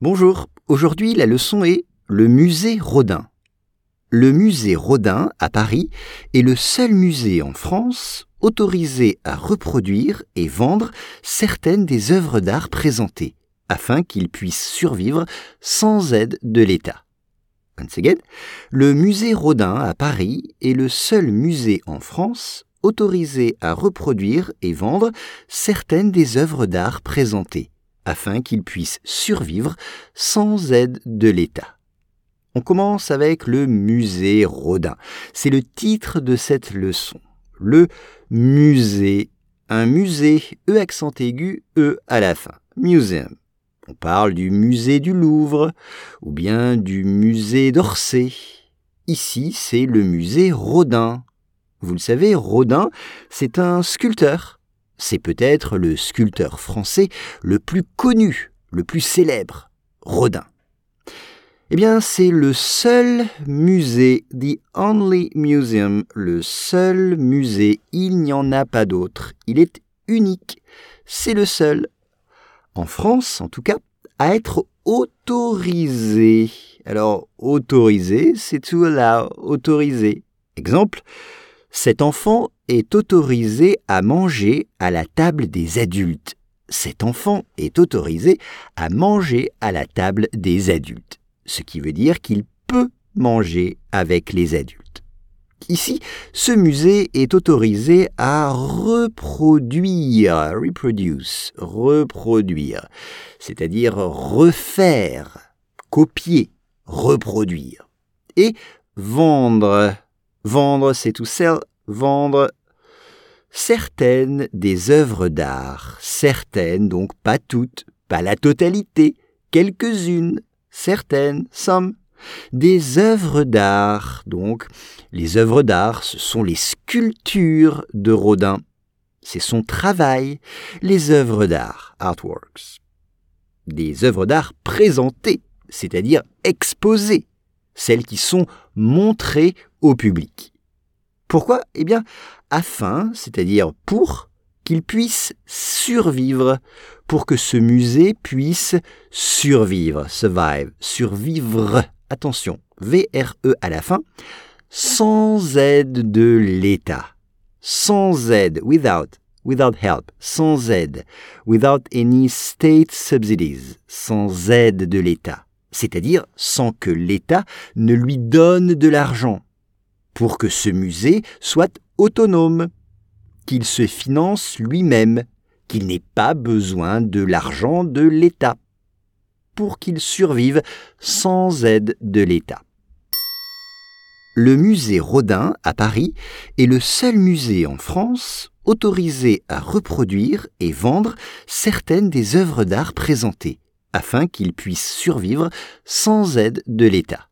Bonjour, aujourd'hui la leçon est le musée Rodin. Le musée Rodin à Paris est le seul musée en France autorisé à reproduire et vendre certaines des œuvres d'art présentées, afin qu'il puisse survivre sans aide de l'État. Le musée Rodin à Paris est le seul musée en France autorisé à reproduire et vendre certaines des œuvres d'art présentées, afin qu'il puisse survivre sans aide de l'État. On commence avec le musée Rodin. C'est le titre de cette leçon. Le musée. Un musée, E accent aigu, E à la fin. Museum. On parle du musée du Louvre ou bien du musée d'Orsay. Ici, c'est le musée Rodin. Vous le savez, Rodin, c'est un sculpteur c'est peut-être le sculpteur français le plus connu, le plus célèbre, Rodin. Eh bien, c'est le seul musée, the only museum, le seul musée, il n'y en a pas d'autre, il est unique, c'est le seul, en France en tout cas, à être autorisé. Alors, autorisé, c'est to allow, autorisé. Exemple, cet enfant est autorisé à manger à la table des adultes. Cet enfant est autorisé à manger à la table des adultes, ce qui veut dire qu'il peut manger avec les adultes. Ici, ce musée est autorisé à reproduire, reproduce, reproduire, c'est-à-dire refaire, copier, reproduire, et vendre. Vendre, c'est to sell, vendre certaines des œuvres d'art, certaines, donc pas toutes, pas la totalité, quelques-unes, certaines, some, des œuvres d'art. Donc, les œuvres d'art, ce sont les sculptures de Rodin. C'est son travail, les œuvres d'art, artworks. Des œuvres d'art présentées, c'est-à-dire exposées, celles qui sont montrées au public. Pourquoi? Eh bien, afin, c'est-à-dire pour, qu'il puisse survivre, pour que ce musée puisse survivre, survive, survivre, attention, V-R-E à la fin, sans aide de l'État, sans aide, without, without help, sans aide, without any state subsidies, sans aide de l'État, c'est-à-dire sans que l'État ne lui donne de l'argent, pour que ce musée soit autonome, qu'il se finance lui-même, qu'il n'ait pas besoin de l'argent de l'État, pour qu'il survive sans aide de l'État. Le musée Rodin à Paris est le seul musée en France autorisé à reproduire et vendre certaines des œuvres d'art présentées, afin qu'il puisse survivre sans aide de l'État.